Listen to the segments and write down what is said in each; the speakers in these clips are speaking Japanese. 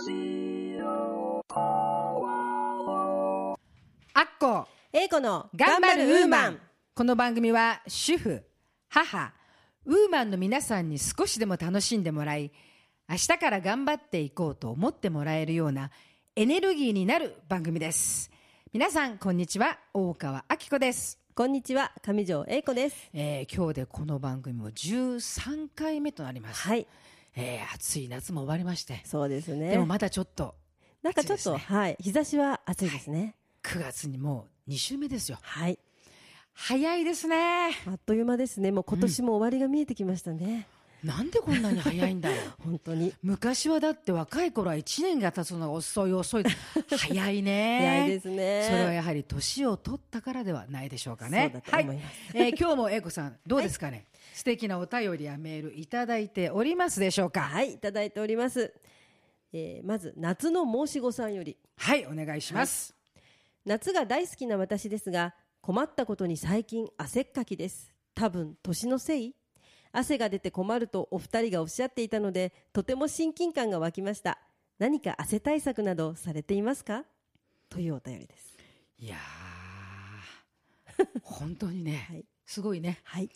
アッコ。英子の頑張るウーマン。この番組は主婦母ウーマンの皆さんに少しでも楽しんでもらい明日から頑張っていこうと思ってもらえるようなエネルギーになる番組です。皆さんこんにちは。大川明子です、こんにちは。上条英子です。えー今日でこの番組も13回目となります、はいえー暑い夏も終わりまして、そうですね。でもまだちょっと。なんかちょっと、はい日差しは暑いですね。9月にもう2週目ですよ。はい、早いですね。あっという間ですね。もう今年も終わりが見えてきましたね、なんでこんなに早いんだろう。本当に。昔はだって若い頃は1年が経つのが遅い遅い早いね。早いですね。それはやはり年を取ったからではないでしょうかね。そうだと思います。はい、えー今日も英子さんどうですかね、素敵なお便りやメールいただいておりますでしょうか？はいいただいております、えーまず夏の申し子さんより。はいお願いします、夏が大好きな私ですが困ったことに最近汗っかきです。多分年のせい？汗が出て困るとお二人がおっしゃっていたのでとても親近感が湧きました。何か汗対策などされていますか？というお便りです。い、やー 本当にね、はい。すごいね。はい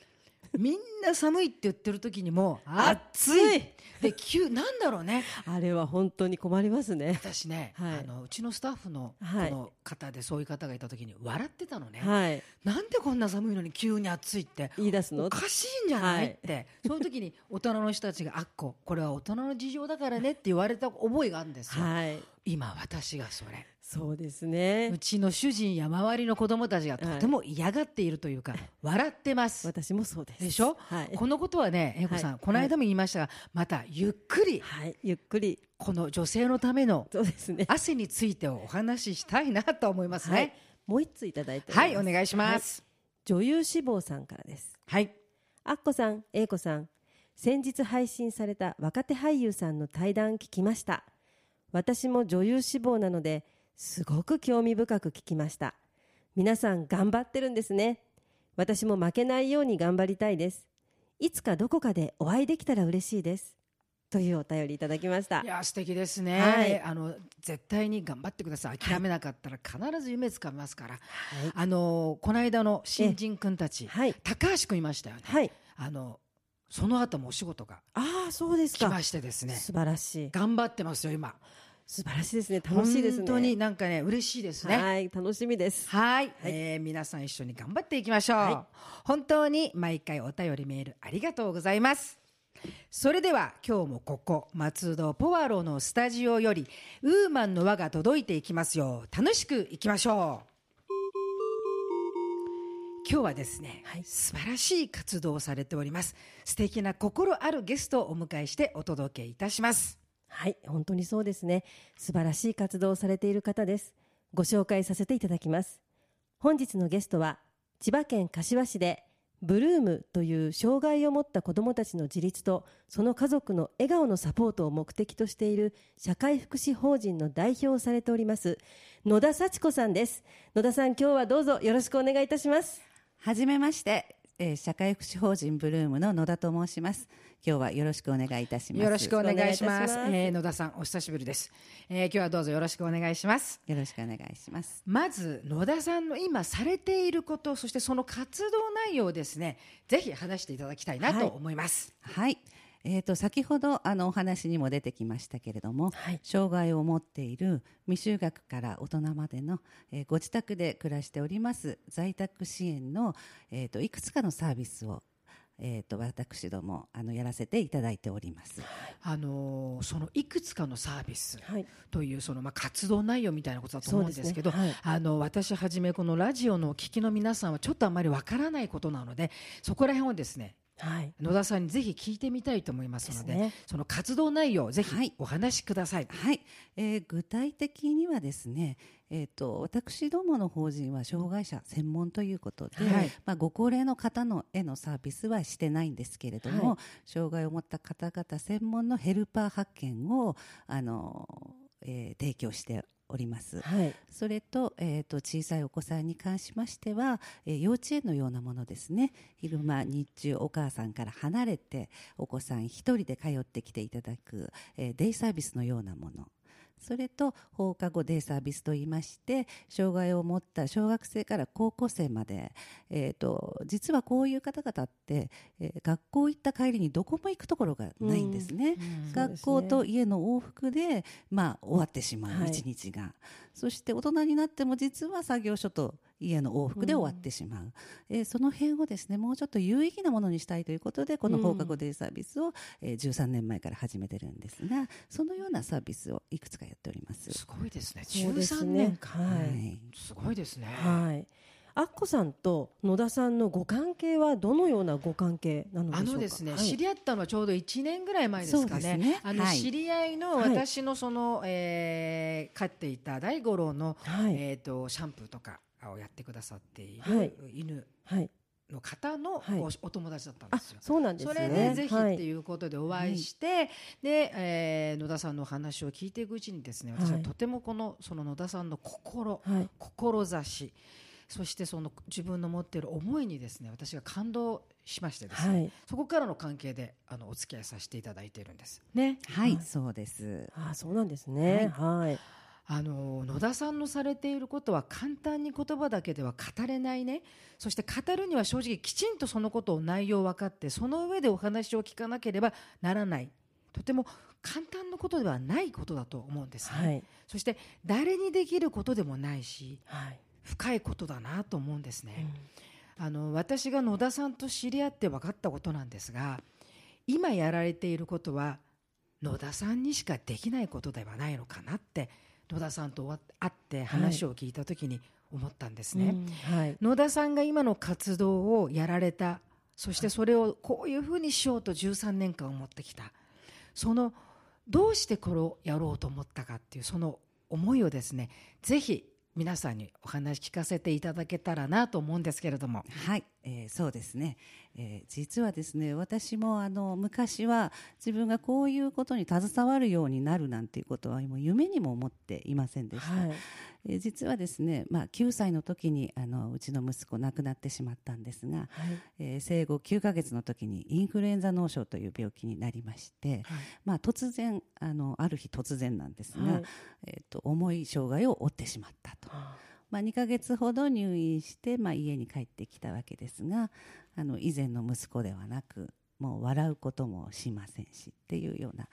みんな寒いって言ってる時にも暑暑い。いで急なんだろうね。あれは本当に困りますね。私ね、はい。あのうちのスタッフのこはい。の方でそういう方がいた時に笑ってたのね、はい。なんでこんな寒いのに急に暑いって言い出すの？おかしいんじゃない、はいって。そういう時に 大人の人たちが「あっここれは大人の事情だからね」って言われた覚えがあるんですよ、はい。今私がそれそうですね。うちの主人や周りの子供たちがとても嫌がっているというか、笑ってます。私もそうです。でしょ、はい。このことはね英子さん、はい。この間も言いましたがまたゆっくりはい。ゆっくり。この女性のためのそうですね。汗についてお話ししたいなと思いますはい。ね。もう一ついただいてはい、おい願いします。女優志望さんからです。はい、アッコさん、英子さん、先日配信された若手俳優さんの対談聞きました。私も女優志望なので、すごく興味深く聞きました。皆さん頑張ってるんですね。私も負けないように頑張りたいです。いつかどこかでお会いできたら嬉しいです。というお便りいただきましたい。や素敵ですね、はいあの絶対に頑張ってください諦めなかったら必ず夢つかみますから、はい。あのこの間の新人君たち、はい。高橋君いましたよね、はい。あのその後もお仕事がああ、そうですか。来ましてですね素晴らしい。頑張ってますよ今素晴らしいですね。楽しいですね。本当になんかね嬉しいですね。はい。楽しみです。はい、えー皆さん一緒に頑張っていきましょう、は本当に毎回お便りメールありがとうございます。それでは今日もここ松戸ポワロのスタジオよりウーマンの輪が届いていきますよ楽しくいきましょう。今日はですね、はい。素晴らしい活動をされております。素敵な心あるゲストをお迎えしてお届けいたしますはい、本当にそうですね。素晴らしい活動をされている方です。ご紹介させていただきます。本日のゲストは、千葉県柏市で、ブルームという障害を持った子どもたちの自立とその家族の笑顔のサポートを目的としている社会福祉法人の代表をされております野田幸子さんです野田さん今日はどうぞよろしくお願いいたしますはじめまして、えー社会福祉法人ブルームの野田と申します。今日はよろしくお願いいたします。よろしくお願いしますますえー野田さんお久しぶりです、えー今日はどうぞよろしくお願いしますよろしくお願いします。まず野田さんの今されていることそしてその活動内容をですねぜひ話していただきたいなと思います、はい。えー、と先ほどあのお話にも出てきましたけれども、はい。障害を持っている未就学から大人までの、えーご自宅で暮らしております在宅支援の、えー、といくつかのサービスを、えー、と私どもあのやらせていただいております。あのーそのいくつかのサービスはい。というそのまあ活動内容みたいなことだと思うんですけどそうですね。あの私はじめこのラジオのお聞きの皆さんはちょっとあまりわからないことなのでそこら辺をですねはい。野田さんにぜひ聞いてみたいと思いますのでね。その活動内容をぜひはい。お話しください。はい、えー具体的にはですね、えー、と私どもの法人は障害者専門ということで、はい。まあ、ご高齢の方のへのサービスはしてないんですけれども、はい。障害を持った方々専門のヘルパー発見をあの、えー提供しております。はい。それと,、えー、と小さいお子さんに関しましては、えー幼稚園のようなものですね。昼間日中お母さんから離れてお子さん一人で通ってきていただく、えーデイサービスのようなものそれと放課後デイサービスといいまして障害を持った小学生から高校生まで、えーと、実はこういう方々って、えー、学校行った帰りにどこも行くところがないんですね。うん、学校と家の往復で、まあ、終わってしまう一日が、はい、そして大人になっても実は作業所と家の往復で終わってしまう、うん、えー、その辺をですねもうちょっと有意義なものにしたいということでこの放課後デイサービスを、えー、13年前から始めてるんですがそのようなサービスをいくつかやっております。すごいですね。13年間、ね、はい、すごいですね。はい。アッコさんと野田さんのご関係はどのようなご関係なのでしょうか？あのですね、はい、知り合ったのはちょうど1年ぐらい前ですかね。ね。あの、知り合いの私のその、はい、えー、飼っていた大五郎の、はい、えっ、ー、とシャンプーとかをやってくださっている犬。はい。の方のお,、友達だったんですよ。そうなんですね。それでぜひっていうことでお会いして、はい、で、えー、野田さんのお話を聞いていくうちにですね、私はとてもこのその野田さんの心、はい、志、そしてその自分の持っている思いにですね私が感動しましてですね、はい、そこからの関係であのお付き合いさせていただいているんです。ね。はい、はい、そうです。あそうなんですね。はい、あの野田さんのされていることは簡単に言葉だけでは語れないね。そして語るには正直きちんとそのことを内容分かってその上でお話を聞かなければならない。とても簡単なことではないことだと思うんですね、はい、そして誰にできることでもないし、はい、深いことだなと思うんですね、うん、あの私が野田さんと知り合って分かったことなんですが今やられていることは野田さんにしかできないことではないのかなって野田さんと会って話を聞いた時に思ったんですね、はい。野田さんが今の活動をやられたそしてそれをこういうふうにしようと13年間思ってきた。そのどうしてこれをやろうと思ったかっていうその思いをですねぜひ皆さんにお話聞かせていただけたらなと思うんですけれども。はい、えー、そうですね、えー、実はですね私もあの昔は自分がこういうことに携わるようになるなんていうことはもう夢にも思っていませんでした、はい、えー、実はですね、まあ、9歳の時にあのうちの息子亡くなってしまったんですが、はい、えー、生後9ヶ月の時にインフルエンザ脳症という病気になりまして、はい、まあ、突然あのある日突然なんですが、えーと、重い障害を負ってしまったと。まあ、2ヶ月ほど入院して、まあ、家に帰ってきたわけですがあの以前の息子ではなくもう笑うこともしませんしっていうような、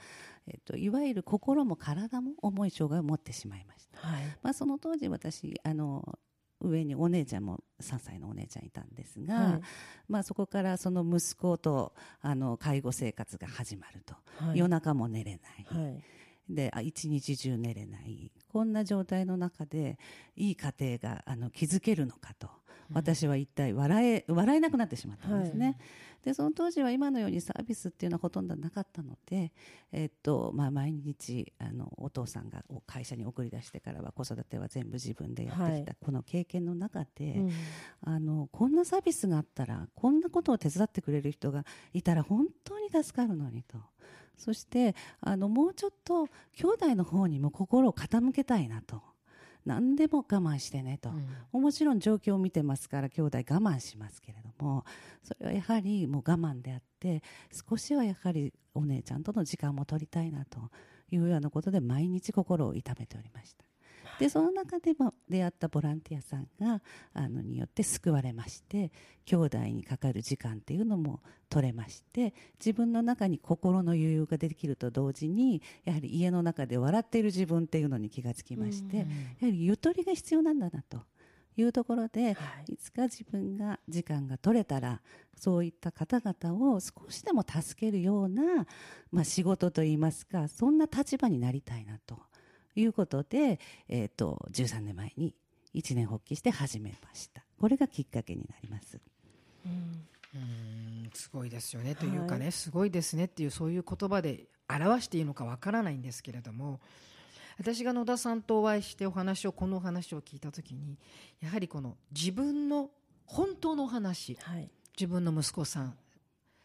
えっと、いわゆる心も体も重い障害を持ってしまいました、はい、まあ、その当時私あの上にお姉ちゃんも3歳のお姉ちゃんいたんですが、はい、まあ、そこからその息子とあの介護生活が始まると、はい、夜中も寝れない、はい、で一日中寝れない。こんな状態の中でいい家庭があの築けるのかと、私は一体笑え笑えなくなってしまったんですね。でその当時は今のようにサービスっていうのはほとんどなかったので、えっとまあ、毎日あのお父さんが会社に送り出してからは子育ては全部自分でやってきた、この経験の中で、うん、あのこんなサービスがあったらこんなことを手伝ってくれる人がいたら本当に助かるのにと。そしてあのもうちょっと兄弟の方にも心を傾けたいなと。何でも我慢してねと、うん、もちろん状況を見てますから兄弟我慢しますけれどもそれはやはりもう我慢であって少しはやはりお姉ちゃんとの時間も取りたいなというようなことで毎日心を痛めておりました。でその中でも出会ったボランティアさんがあのによって救われまして兄弟にかかる時間っていうのも取れまして自分の中に心の余裕ができると同時にやはり家の中で笑っている自分っていうのに気がつきまして、やはりゆとりが必要なんだなと。いうところで、はい、いつか自分が時間が取れたらそういった方々を少しでも助けるような、まあ、仕事といいますかそんな立場になりたいなということで、えーと、13年前に一年発起して始めました。これがきっかけになります。うん。うん。すごいですよね。というかね、はい、すごいですねっていうそういう言葉で表していいのかわからないんですけれども私が野田さんとお会いしてお話をこのお話を聞いた時にやはりこの自分の本当のお話、はい、自分の息子さん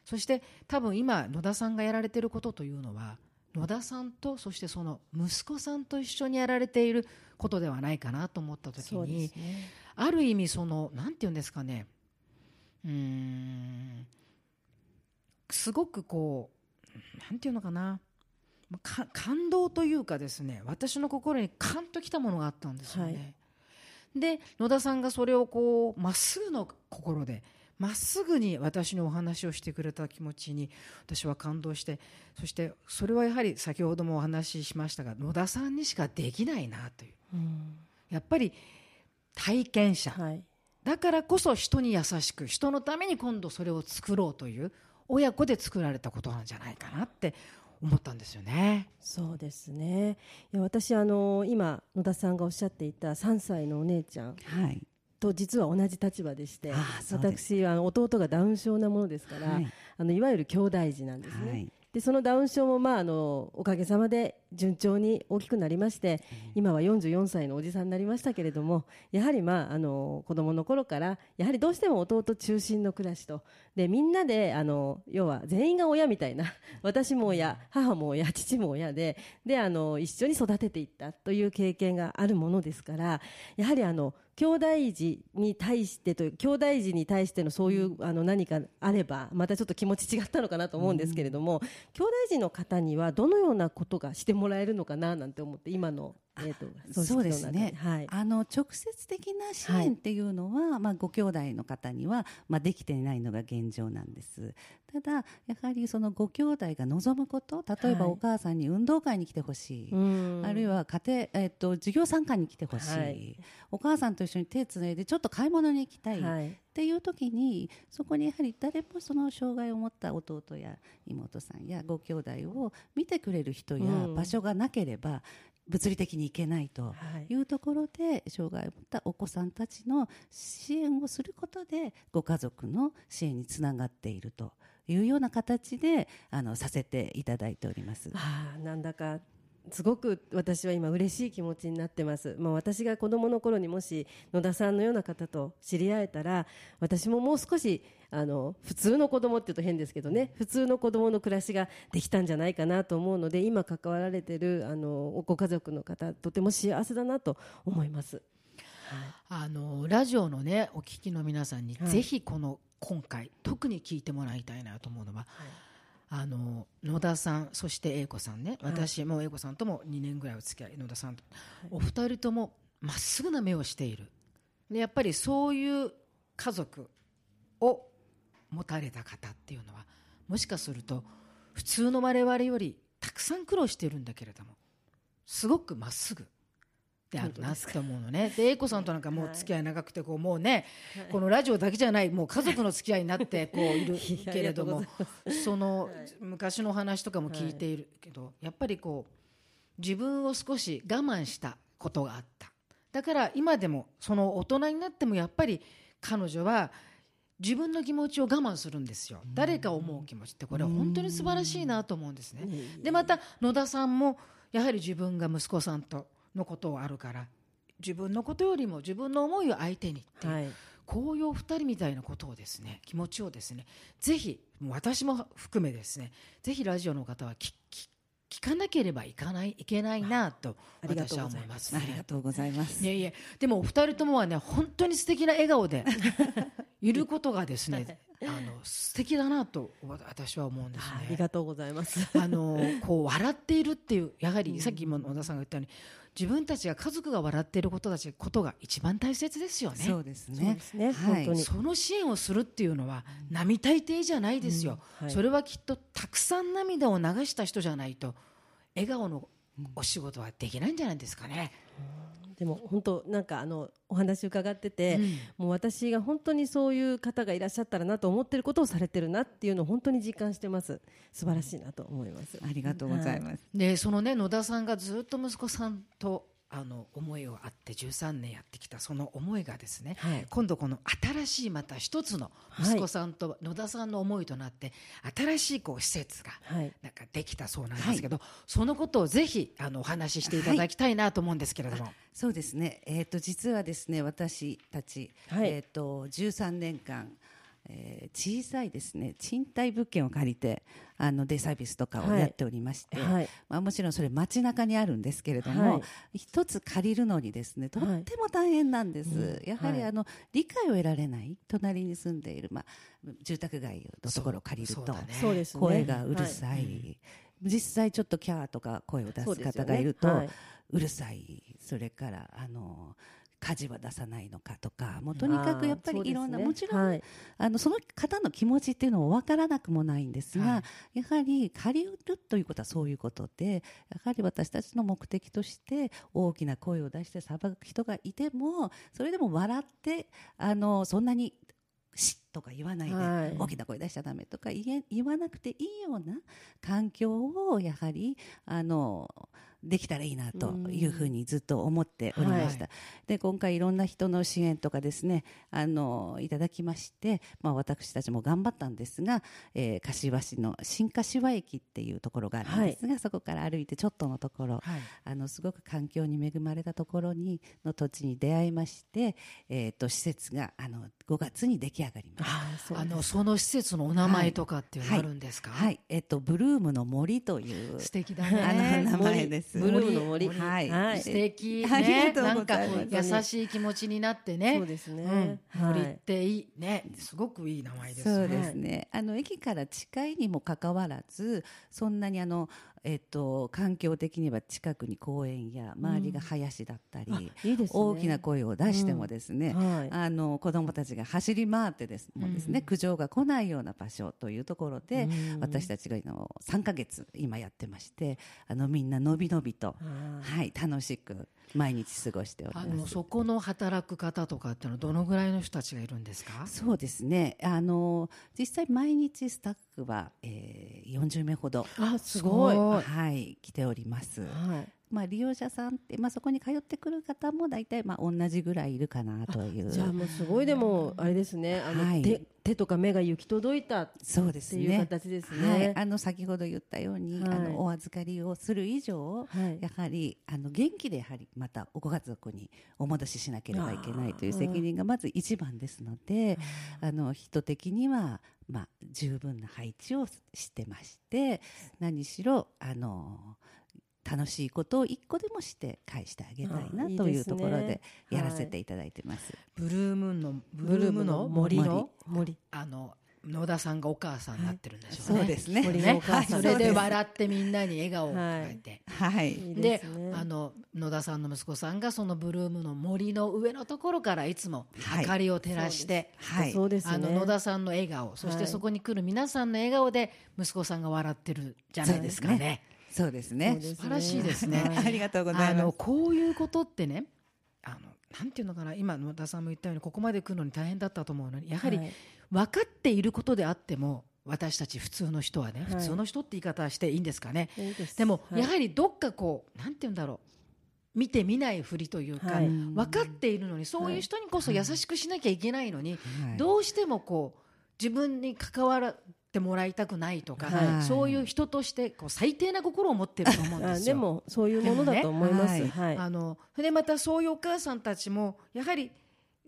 そして多分今野田さんがやられていることというのは野田さんとそしてその息子さんと一緒にやられていることではないかなと思った時に、ね、ある意味そのなんて言うんですかね。うんすごくこうなんていうのかな。感動というかですね私の心にカンときたものがあったんですよね。はい。で野田さんがそれをこうまっすぐの心でまっすぐに私にお話をしてくれた気持ちに私は感動してそしてそれはやはり先ほどもお話ししましたが野田さんにしかできないなという。うん。やっぱり体験者。はい。だからこそ人に優しく人のために今度それを作ろうという親子で作られたことなんじゃないかなって思ったんですよね。そうですね。いや私あの今野田さんがおっしゃっていた3歳のお姉ちゃん。はいと実は同じ立場でして私は弟がダウン症なものですから、はい。い、あのいわゆる兄弟児なんですね、はい。でそのダウン症も、まあ、あのおかげさまで順調に大きくなりまして、今は44歳のおじさんになりましたけれどもやはり、まあ、あの子供の頃からやはりどうしても弟中心の暮らしとでみんなであの要は全員が親みたいな私も親母も親父も親でであの一緒に育てていったという経験があるものですからやはりあの兄弟児に対してという兄弟児に対してのそういうあの何かあればまたちょっと気持ち違ったのかなと思うんですけれども、兄弟児の方にはどのようなことがしてもらえるのかななんて思って今の、えー、と組織そうですね、はいあの直接的な支援っていうのは、まあ、ご兄弟の方には、まあ、できていないのが現状なんです。ただやはりそのご兄弟が望むこと例えばはい。お母さんに運動会に来てほしい、うん。あるいは家庭、えっと授業参加に来てほしい、はい。お母さんと一緒に手つないでちょっと買い物に行きたい、はい。っていう時にそこにやはり誰もその障害を持った弟や妹さんやご兄弟を見てくれる人やうん。場所がなければ物理的に行けないとはいいうところで障害を持ったお子さんたちの支援をすることでご家族の支援につながっているというような形であのさせていただいております。ああなんだかすごく私は今嬉しい気持ちになってます、まあ、私が子供の頃にもし野田さんのような方と知り合えたら私ももう少しあの普通の子供っていうと変ですけどね普通の子供の暮らしができたんじゃないかなと思うので今関わられてるあのご家族の方とても幸せだなと思います。あのラジオのねお聞きの皆さんに、はい。ぜひこの今回特に聞いてもらいたいなと思うのは、あの野田さんそして英子さんね、はい私も英子さんとも2年ぐらいお付き合い野田さんと、お二人ともまっすぐな目をしている。でやっぱりそういう家族を持たれた方っていうのはもしかすると普通の我々よりたくさん苦労してるんだけれどもすごくまっすぐであるなって思うのね。で英子さんとなんかもう付き合い長くてこうもうね、このラジオだけじゃないもう家族の付き合いになってこうい。るけれども その昔の話とかも聞いているけど、やっぱりこう自分を少し我慢したことがあった。だから今でもその大人になってもやっぱり彼女は自分の気持ちを我慢するんですよ。誰かを思う気持ちってこれは本当に素晴らしいなと思うんですね。でまた野田さんもやはり自分が息子さんとのことをあるから自分のことよりも自分の思いを相手にっていうはいこういうお二人みたいなことをですね気持ちをですねぜひ私も含めですねぜひラジオの方は聞聞聞かなければいかないいけないなとありがと私はうございま思います。ありがとうございます。いやいやでもお二人ともはね本当に素敵な笑顔でいることがですねあの素敵だなと私は思うんですね。ありがとうございます。あのこう笑っているっていうやはりさっきも野田さんが言ったように自分たちが家族が笑っていることたちことが一番大切ですよね。そうですそうねで。すね、はい本当に。その支援をするっていうのは並大抵じゃないですよ、うんはいそれはきっとたくさん涙を流した人じゃないと笑顔のお仕事はできないんじゃないですかね。でも本当なんかあのお話伺ってて、もう私が本当にそういう方がいらっしゃったらなと思ってることをされてるなっていうのを本当に実感してます。素晴らしいなと思います。ありがとうございます。でそのね野田さんがずっと息子さんとあの思いをあって13年やってきたその思いがですね、はい。今度この新しいまた一つの息子さんと野田さんの思いとなって、新しいこう施設がはい。なんかできたそうなんですけど、そのことをぜひあのお話ししていただきたいなと思うんですけれども。そうですね。えっ、と実はですね、私たち、はい。えっ、と13年間、えー小さいですね。賃貸物件を借りてあのデイサービスとかをはい。やっておりまして、はい。まあもちろんそれ街中にあるんですけれども、はい。一つ借りるのにですねとっても大変なんです。うん。やはり、はい。あの理解を得られない隣に住んでいるまあ住宅街のところを借りると、そうだね。そうですね。声がうるさい、はい。実際ちょっとキャーとか声を出す方がいると、はい。うるさい。それからあの火事は出さないのかとかもうとにかくやっぱりいろんな、あーもちろん、はい。あのその方の気持ちっていうのも分からなくもないんですが、はやはり借りるということはそういうことでやはり私たちの目的として大きな声を出して裁く人がいてもそれでも笑ってあのそんなにしとか言わないで、はい。大きな声出しちゃダメとか言え言わなくていいような環境をやはりあのできたらいいなというふうにずっと思っておりました。はで今回いろんな人の支援とかですねあのいただきまして、まあ、私たちも頑張ったんですが、えー柏市の新柏駅っていうところがあるんですが、そこから歩いてちょっとのところはい。あのすごく環境に恵まれたところにの土地に出会いまして、えー、と施設があの5月に出来上がりました。あのその施設のお名前とかっていうのあるんですか、はい、えっ、とブルームの森という素敵だあねの名前です。ブルームの森はい、はい。素敵。ありねがとうごなんかざいます優しい気持ちになってね。そうですね。うん、はい。森っていい。ね。すごくいい名前ですそうねですね、あの駅から近いにもかかわらずそんなにあの、えっと、環境的には近くに公園や周りが林だったり、いいですね。大きな声を出してもですね、はい。あの子どもたちが走り回ってですもうですね、うん。苦情が来ないような場所というところで、うん。私たちがの3ヶ月今やってましてあのみんなのびのびと、あはい、楽しく毎日過ごしておりあます。のそこの働く方とかっていうのはどのぐらいの人たちがいるんですか？そうですね。あの実際毎日スタッフは、えー、40名ほど。ーあすごい。すごいはい、来ております。はい。まあ、利用者さんって、まあ、そこに通ってくる方も大体、まあ、同じぐらいいるかなという。じゃあもうすごい。でもあれですね。あの、はい手手とか目が行き届いたっそうですていうね。形ですね。はい、あの先ほど言ったように、はい。あのお預かりをする以上、はい。やはりあの元気でやはりまたご家族にお戻ししなければいけないという責任がまず一番ですので、あの人的にはまあ十分な配置をしてまして、何しろあの楽しいことを一個でもして返してあげたいなというところでやらせていただいてます。ブルームーンのブブルームの森森の森あの野田さんがお母さんになってるんでしょうそうね。ですね。森のお母さんそれではい笑ってみんなに笑顔を描いて。はい。いいであの野田さんの息子さんがそのブルームの森の上のところからいつもはい明かりを照らして、はい。そうですねあの野田さんの笑顔そしてそこに来る皆さんの笑顔で息子さんが笑ってるじゃないですかね。そうですね。素晴らしいですね。はい。ありがとうございます。こういうことってねあのなんていうのかな今野田さんも言ったようにここまで来るのに大変だったと思うのにやはりはい。分かっていることであっても私たち普通の人はね、はい。普通の人って言い方していいんですかね。いいでも、はい。やはりどっかこうなんて言うんだろう見て見ないふりというか、はい。分かっているのにそういう人にこそ優しくしなきゃいけないのに、はい。どうしてもこう自分に関わってもらいたくないとか、はいそういう人としてこう最低な心を持ってると思うんですよ。あでもそういうものだと思います。ねはい。あのでまたそういうお母さんたちもやはり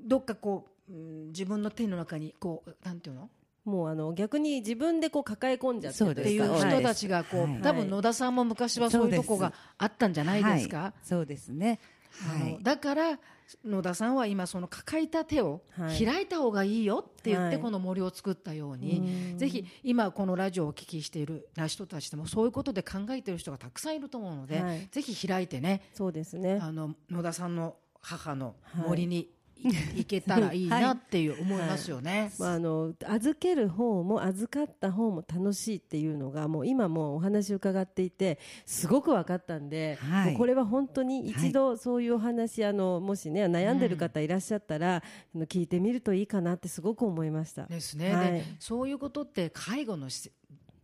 どっかこう、うん自分の手の中にこうなんていうの？もうあの逆に自分でこう抱え込んじゃってっていうはい人たちがこう、はい多分野田さんも昔はそういうとこがあったんじゃないですか？はいそうですね。はい。だから野田さんは今その抱えた手をはい。開いた方がいいよって言ってはい。この森を作ったように、うん。ぜひ今このラジオをお聞きしている人たちでもそういうことで考えている人がたくさんいると思うので、はい。ぜひ開いてね。そうですね。あの野田さんの母のはい。森にい行けたらいいなっていう思いますよね。まあ、あの預ける方も預かった方も楽しいっていうのがもう今もうお話伺っていてすごく分かったんで、はい。これは本当に一度そういうお話、あのもしね悩んでる方いらっしゃったら、あの聞いてみるといいかなってすごく思いました。ですね、はい。でそういうことって介護のし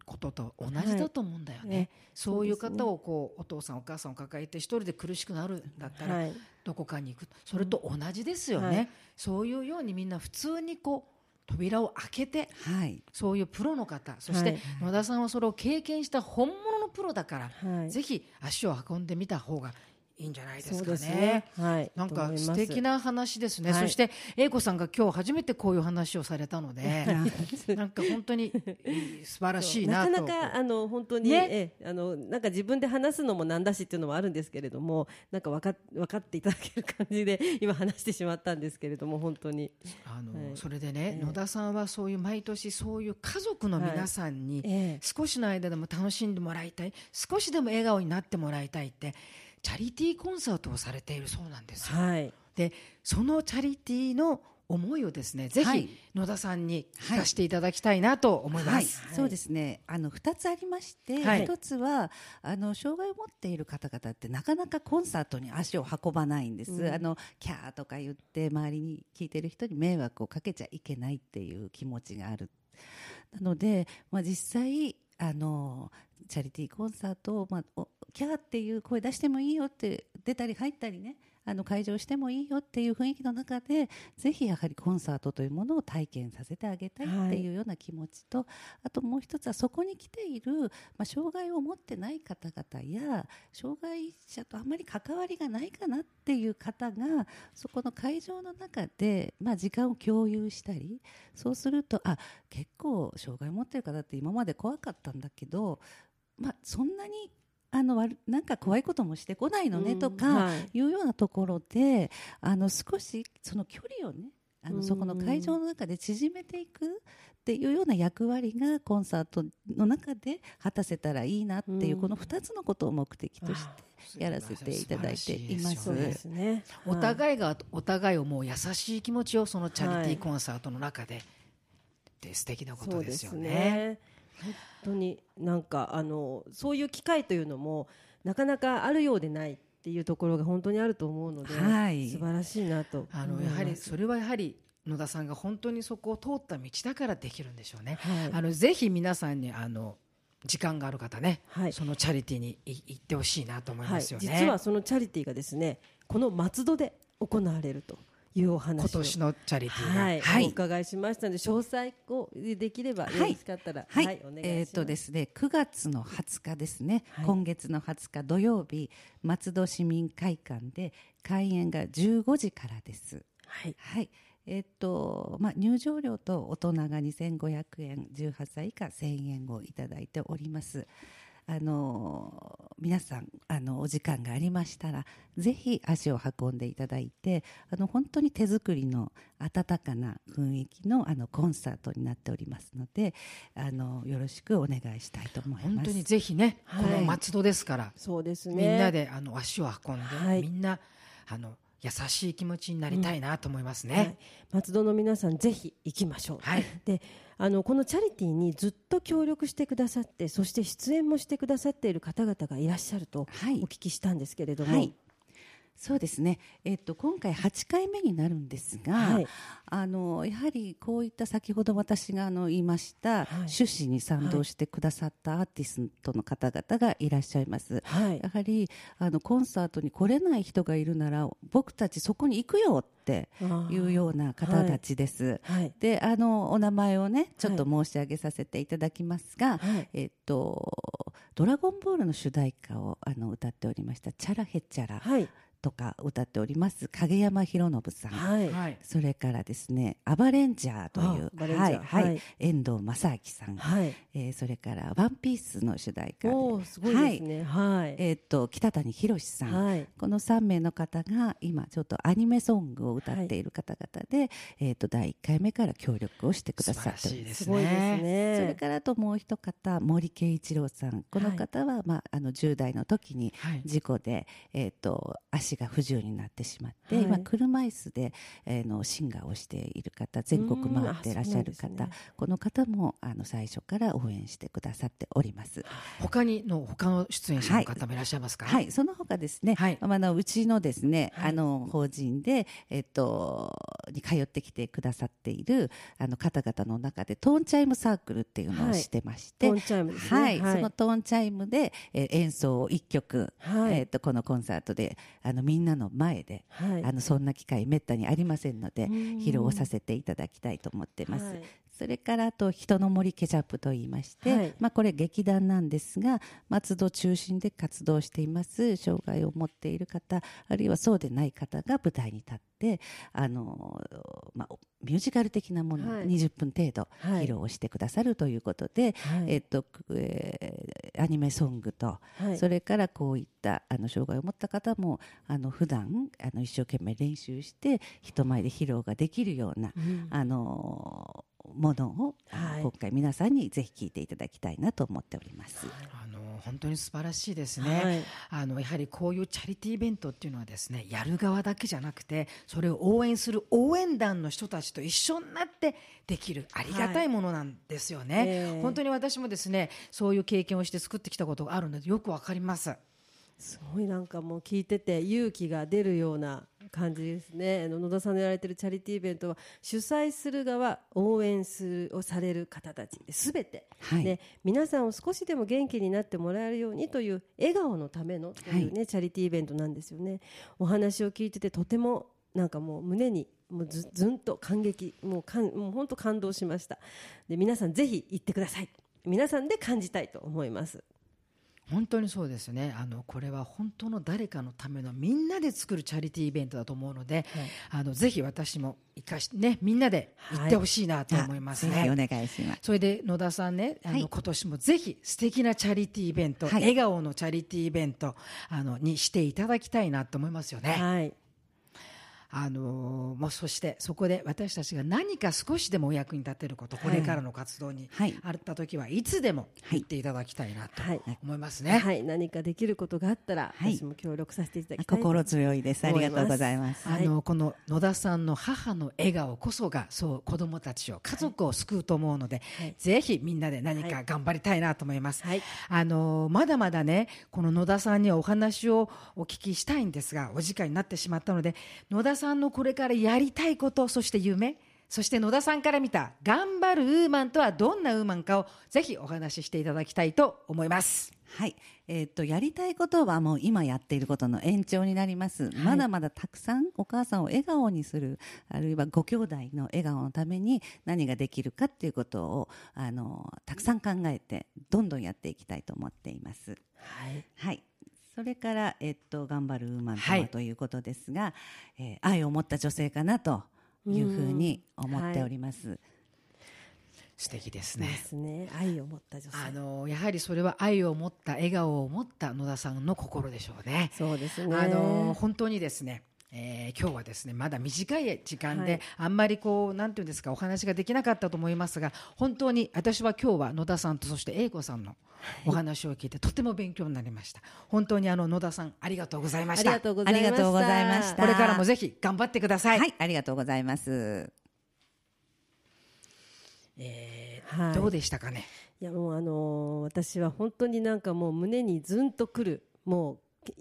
ことと同じだと思うんだよね、ねそういうそうですね方をこうお父さんお母さんを抱えて一人で苦しくなるんだったら、はいどこかに行く。それと同じですよね、はい。そういうようにみんな普通にこう扉を開けてはい。そういうプロの方そしてはい。野田さんはそれを経験した本物のプロだから、はい。ぜひ足を運んでみた方がいいんじゃないですかね。ね。はい。なんか素敵な話ですね、はいそして英子さんが今日初めてこういう話をされたので なんか本当に素晴らしいなと。なかなかあの本当に、ね。ええあのなんか自分で話すのもなんだしっていうのもあるんですけれどもなんか分か分かっていただける感じで今話してしまったんですけれども本当に、あの、はい。それでね、ええ。野田さんはそういう毎年そういう家族の皆さんにええ。少しの間でも楽しんでもらいたい少しでも笑顔になってもらいたいってチャリティーコンサートをされているそうなんですよ。はいでそのチャリティーの思いをですねぜはいひ野田さんに聞かせていただきたいなと思いまはい、す。そうですね。あの二つありまして、一、はいつはあの障害を持っている方々ってなかなかコンサートに足を運ばないんです。うんあのキャーとか言って周りに聞いてる人に迷惑をかけちゃいけないっていう気持ちがある。なので、まあ実際あのチャリティーコンサートをまあキャーっていう声出してもいいよって出たり入ったりね。あの会場してもいいよっていう雰囲気の中でぜひやはりコンサートというものを体験させてあげたいっていうような気持ちと、あともう一つはそこに来ている、まあ、障害を持ってない方々や障害者とあまり関わりがないかなっていう方がそこの会場の中で、まあ、時間を共有したりそうするとあ結構障害を持ってる方って今まで怖かったんだけど、まあ、そんなにあの悪なんか怖いこともしてこないのねとか、い。いうようなところであの少しその距離をねあうんのそこの会場の中で縮めていくっていうような役割がコンサートの中で果たせたらいいなっていう、うん。この2つのことを目的としてやらせていただいています。お互いがお互いをもう優しい気持ちをそのチャリティーコンサートの中で、って素敵なことですよそうね。本当になんかあのそういう機会というのもなかなかあるようでないっていうところが本当にあると思うので、はい。素晴らしいなと。あのやはりそれはやはり野田さんが本当にそこを通った道だからできるんでしょうね。はい。あのぜひ皆さんにあの時間がある方ね、はい。そのチャリティーにい行ってほしいなと思いはい、ますよね。実はそのチャリティーがですねこの松戸で行われるというお話を。今年のチャリティーが、はい、はい。お伺いしましたので詳細をできればよはいろしかったら、はい、お願いします。えっ、とですね、9月の20日ですね、はい。今月の20日土曜日、松戸市民会館で開演が15時からです。はい、はい。えっ、と、まあ、入場料と大人が2500円、18歳以下1000円をいただいております。あの皆さんあのお時間がありましたらぜひ足を運んでいただいてあの本当に手作りの温かな雰囲気のあのコンサートになっておりますのであのよろしくお願いしたいと思います。本当にぜひね、はいこの松戸ですから、そうですね。みんなであの足を運んで、はいみんなあの優しい気持ちになりたいなと思いますね。はい、松戸の皆さんぜひ行きましょう。はい。で、あのこのチャリティーにずっと協力してくださって、そして出演もしてくださっている方々がいらっしゃるとはい。お聞きしたんですけれども、はいそうですね、えっと、今回8回目になるんですが、はい。あのやはりこういった先ほど私があの言いました、はい。趣旨に賛同してくださったアーティストの方々がいらっしゃいます。はい。やはりあのコンサートに来れない人がいるなら僕たちそこに行くよっていうような方たちです。はい。であのお名前をねちょっと申し上げさせていただきますが、はい。えっと「ドラゴンボール」の主題歌をあの歌っておりました「チャラヘチャラ。はい」とか歌っております影山博信さん、はい。はい。それからですね「アバレンジャー」というはいはい。はい。遠藤正明さん、はい。えーそれから「ワンピースの主題歌でおーすごいですね。はい。えっと北谷宏さん、はい。この3名の方が今ちょっとアニメソングを歌っている方々で、えっと第1回目から協力をしてくださっております素晴らしいですすごいですね。それからあともう一方森圭一郎さん。この方は、まあ、あの10代の時にはい。事故で、えー、と足が不自由になってしまって、はい。今車椅子で、えーのシンガーをしている方全国回っていらっしゃる方、ね。この方もあの最初から応援してくださっております。他にの他の出演者の方もいらっしゃいますか？はい、その他ですね、はい。あのうちのですね、はい。あの法人でえっとに通ってきてくださっているあの方々の中でトーンチャイムサークルっていうのをはい。してまして、トーンチャイムですね。はい、そのトーンチャイムで、えー演奏を一曲、はい。えっとこのコンサートであのみんなの前で、はい。あのそんな機会めったにありませんのでうん。披露させていただきたいと思ってます。はいそれからあと人の森ケチャップと言いまして、はい。まあ、これ劇団なんですが松戸中心で活動しています障害を持っている方あるいはそうでない方が舞台に立ってあの、まあ、ミュージカル的なものをはい。20分程度はい。披露してくださるということで、はい。えっとえーアニメソングと、はい。それからこういったあの障害を持った方もあの普段あの一生懸命練習して人前で披露ができるような、うん。あのものを、はい。今回皆さんにぜひ聞いていただきたいなと思っております。あの本当に素晴らしいですね、はい。あのやはりこういうチャリティーイベントっていうのはですねやる側だけじゃなくてそれを応援する応援団の人たちと一緒になってできるありがたいものなんですよね、ええ。本当に私もですねそういう経験をして作ってきたことがあるのでよくわかりますすごいなんかもう聞いてて勇気が出るような感じですね。あの野田さんのやられてるチャリティーイベントは主催する側応援するをされる方たちすべて、はい。ね、皆さんを少しでも元気になってもらえるようにという笑顔のためのという、ねチャリティーイベントなんですよね。お話を聞いててとてもなんかもう胸にもうずずんと感激もうかんもう本当感動しました。で皆さんぜひ行ってください。皆さんで感じたいと思います本当にそうですね。あのこれは本当の誰かのためのみんなで作るチャリティーイベントだと思うので、あのぜひ私も生かしてねみんなで行ってほしいなと思いますね、ぜひお願いします。それで野田さんね、あの、はい。今年もぜひ素敵なチャリティーイベント、はい。笑顔のチャリティーイベントあのにしていただきたいなと思いますよね。はいあのーもうそしてそこで私たちが何か少しでもお役に立てること、これからの活動にはい。あった時はいつでもはい言っていただきたいなとはい。思いますね。はい、何かできることがあったら、はい。私も協力させていただきたいと心強いです。ありがとうございます。はい。あのこの野田さんの母の笑顔こそがそう子供たちを家族を救うと思うので、はい。ぜひみんなで何か頑張りたいなと思います、はい。あのまだまだねこの野田さんにはお話をお聞きしたいんですがお時間になってしまったので野田さんのこれからやりたいことそして夢そして野田さんから見た頑張るウーマンとはどんなウーマンかをぜひお話ししていただきたいと思います。はい、えっ、とやりたいことはもう今やっていることの延長になります。まだまだたくさんお母さんを笑顔にする、あるいはご兄弟の笑顔のために何ができるかっていうことをあのたくさん考えてどんどんやっていきたいと思っています。はいはい。それから、えっと、頑張るウーマンとははいということですが、えー愛を持った女性かなというふうに思っております。素敵ですね。ですね愛を持った女性あのやはりそれは愛を持った笑顔を持った野田さんの心でしょうね。そうですねあの本当にですね、えー今日はですねまだ短い時間で、はい。あんまりこうなんていうんですかお話ができなかったと思いますが本当に私は今日は野田さんとそして英子さんのお話を聞いてとても勉強になりました。本当にあの野田さんありがとうございました。ありがとうございました。これからもぜひ頑張ってください、はい、ありがとうございます。えーはい。どうでしたかね？いやもうあのー私は本当になんかもう胸にずんとくるもう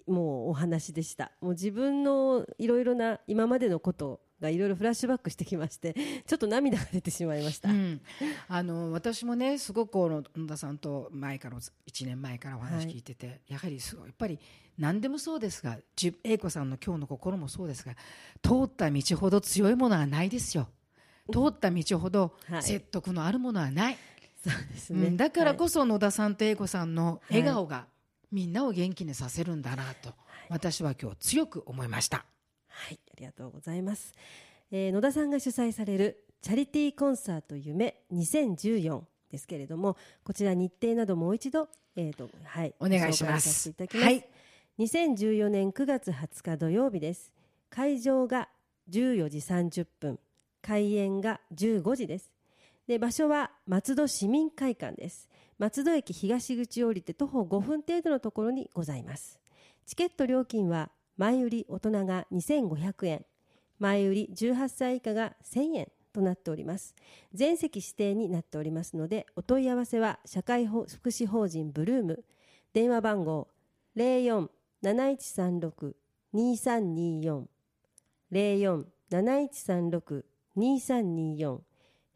もうお話でした。もう自分のいろいろな今までのことがいろいろフラッシュバックしてきましてちょっと涙が出てしまいました、うん、あの私もねすごく野田さんと前から1年前からお話聞いてて、やはりすごいやっぱり何でもそうですがじ英子さんの今日の心もそうですが通った道ほど強いものはないですよ。通った道ほどはい。説得のあるものはない、そうですね、うん。だからそ、こそ野田さんと英子さんの笑顔がみんなを元気にさせるんだなと、私は今日強く思いました。はい、ありがとうございます、えー野田さんが主催されるチャリティーコンサート夢2014ですけれどもこちら日程などもう一度、えーとはい、お願いします。ています、はい。2014年9月20日土曜日です。会場が14時30分開演が15時です。で場所は松戸市民会館です松戸駅東口降りて徒歩5分程度のところにございます。チケット料金は前売り大人が2500円。前売り18歳以下が1000円となっております。全席指定になっておりますのでお問い合わせは社会福祉法人ブルーム。電話番号04-7136-2324 04-7136-2324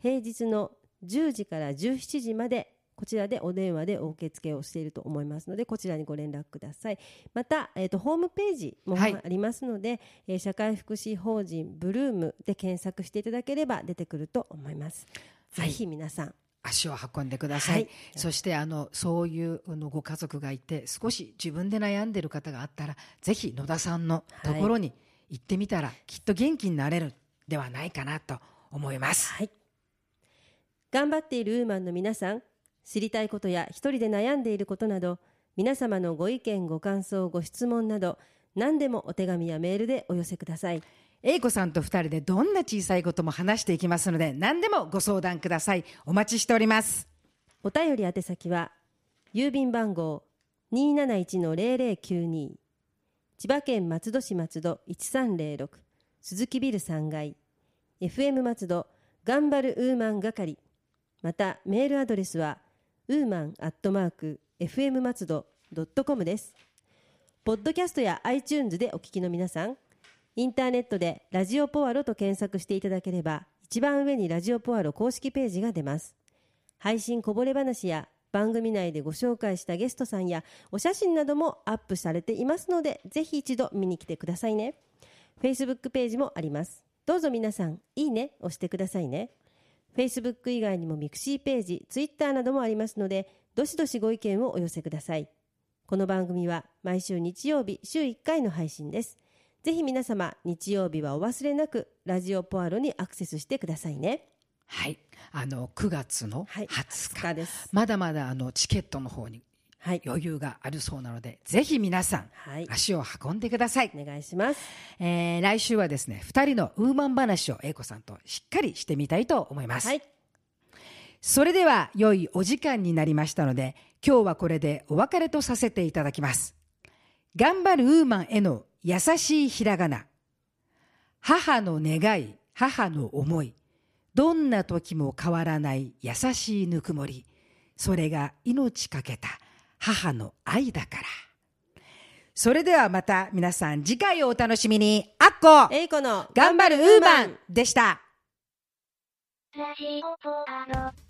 平日の10時から17時までこちらでお電話でお受付をしていると思いますのでこちらにご連絡ください。また、えー、とホームページもはい。ありますので、えー社会福祉法人ブルームで検索していただければ出てくると思います。ぜひ皆さん、足を運んでください、はい。そしてあのそういうあのご家族がいて少し自分で悩んでる方があったらぜひ野田さんのところに行ってみたら、きっと元気になれるではないかなと思います。はい。頑張っているウーマンの皆さん、知りたいことや一人で悩んでいることなど、皆様のご意見、ご感想、ご質問など、何でもお手紙やメールでお寄せください。英子さんと二人でどんな小さいことも話していきますので何でもご相談ください。お待ちしております。お便り宛先は、郵便番号271-0092、千葉県松戸市松戸1306、鈴木ビル3階、FM 松戸、頑張るウーマン係、またメールアドレスは、ウーマンアットマーク、FM 松戸ドットコムです。ポッドキャストや iTunes でお聞きの皆さん、インターネットでラジオポアロと検索していただければ、一番上にラジオポアロ公式ページが出ます。配信こぼれ話や番組内でご紹介したゲストさんやお写真などもアップされていますので、ぜひ一度見に来てくださいね。Facebook ページもあります。どうぞ皆さん、いいね押してくださいね。Facebook 以外にもミクシーページ、Twitter などもありますので、どしどしご意見をお寄せください。この番組は毎週日曜日、週1回の配信です。ぜひ皆様、日曜日はお忘れなく、ラジオポアロにアクセスしてくださいね。はいあの9月のはい、20日、20日です。まだまだあのチケットの方にはい。余裕があるそうなのでぜひ皆さんはい。足を運んでください、お願いします。えー来週はですね2人のウーマン話を英子さんとしっかりしてみたいと思います、はい。それでは良いお時間になりましたので今日はこれでお別れとさせていただきます頑張るウーマンへの優しいひらがな母の願い母の思いどんな時も変わらない優しいぬくもりそれが命かけた母の愛だから。それではまた皆さん次回をお楽しみに。あっこえいこの頑張るウーマン。でした。ラジオポアロ。